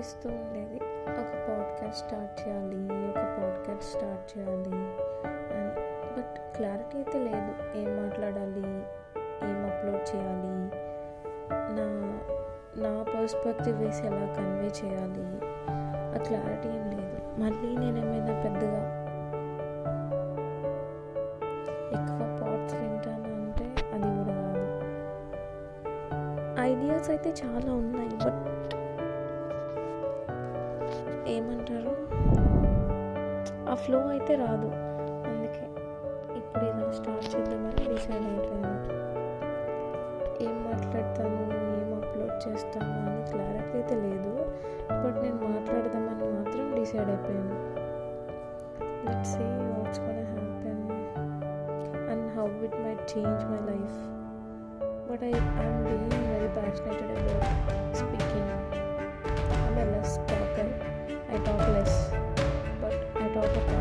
అనిపిస్తూ ఉండేది. ఒక పాడ్కాస్ట్ స్టార్ట్ చేయాలి ఒక పాడ్కాస్ట్ స్టార్ట్ చేయాలి అని. బట్ క్లారిటీ అయితే లేదు. ఏం మాట్లాడాలి ఏం అప్లోడ్ చేయాలి నా నా పర్స్పెక్టివ్ వేసి ఎలా కన్వే చేయాలి ఆ క్లారిటీ ఏం లేదు. మళ్ళీ నేను ఏమైనా పెద్దగా? ఎక్కువ పాడ్స్ వింటాను అంటే అది కూడా కాదు. ఐడియాస్ అయితే చాలా ఉన్నాయి బట్ ఏమంటారు? ఆ ఫ్లో అయితే రాదు. అందుకే ఇప్పుడు ఇలా స్టార్ట్ చేద్దామని డిసైడ్ అయిపోయాను ఏం మాట్లాడతాను ఏం అప్లోడ్ చేస్తాను అని క్లారిటీ అయితే లేదు. బట్ నేను మాట్లాడదామని మాత్రం డిసైడ్ అయిపోయాను. Let's see what's gonna happen and how it may change my life but I I'm being very passionated talk less, but I talk a lot.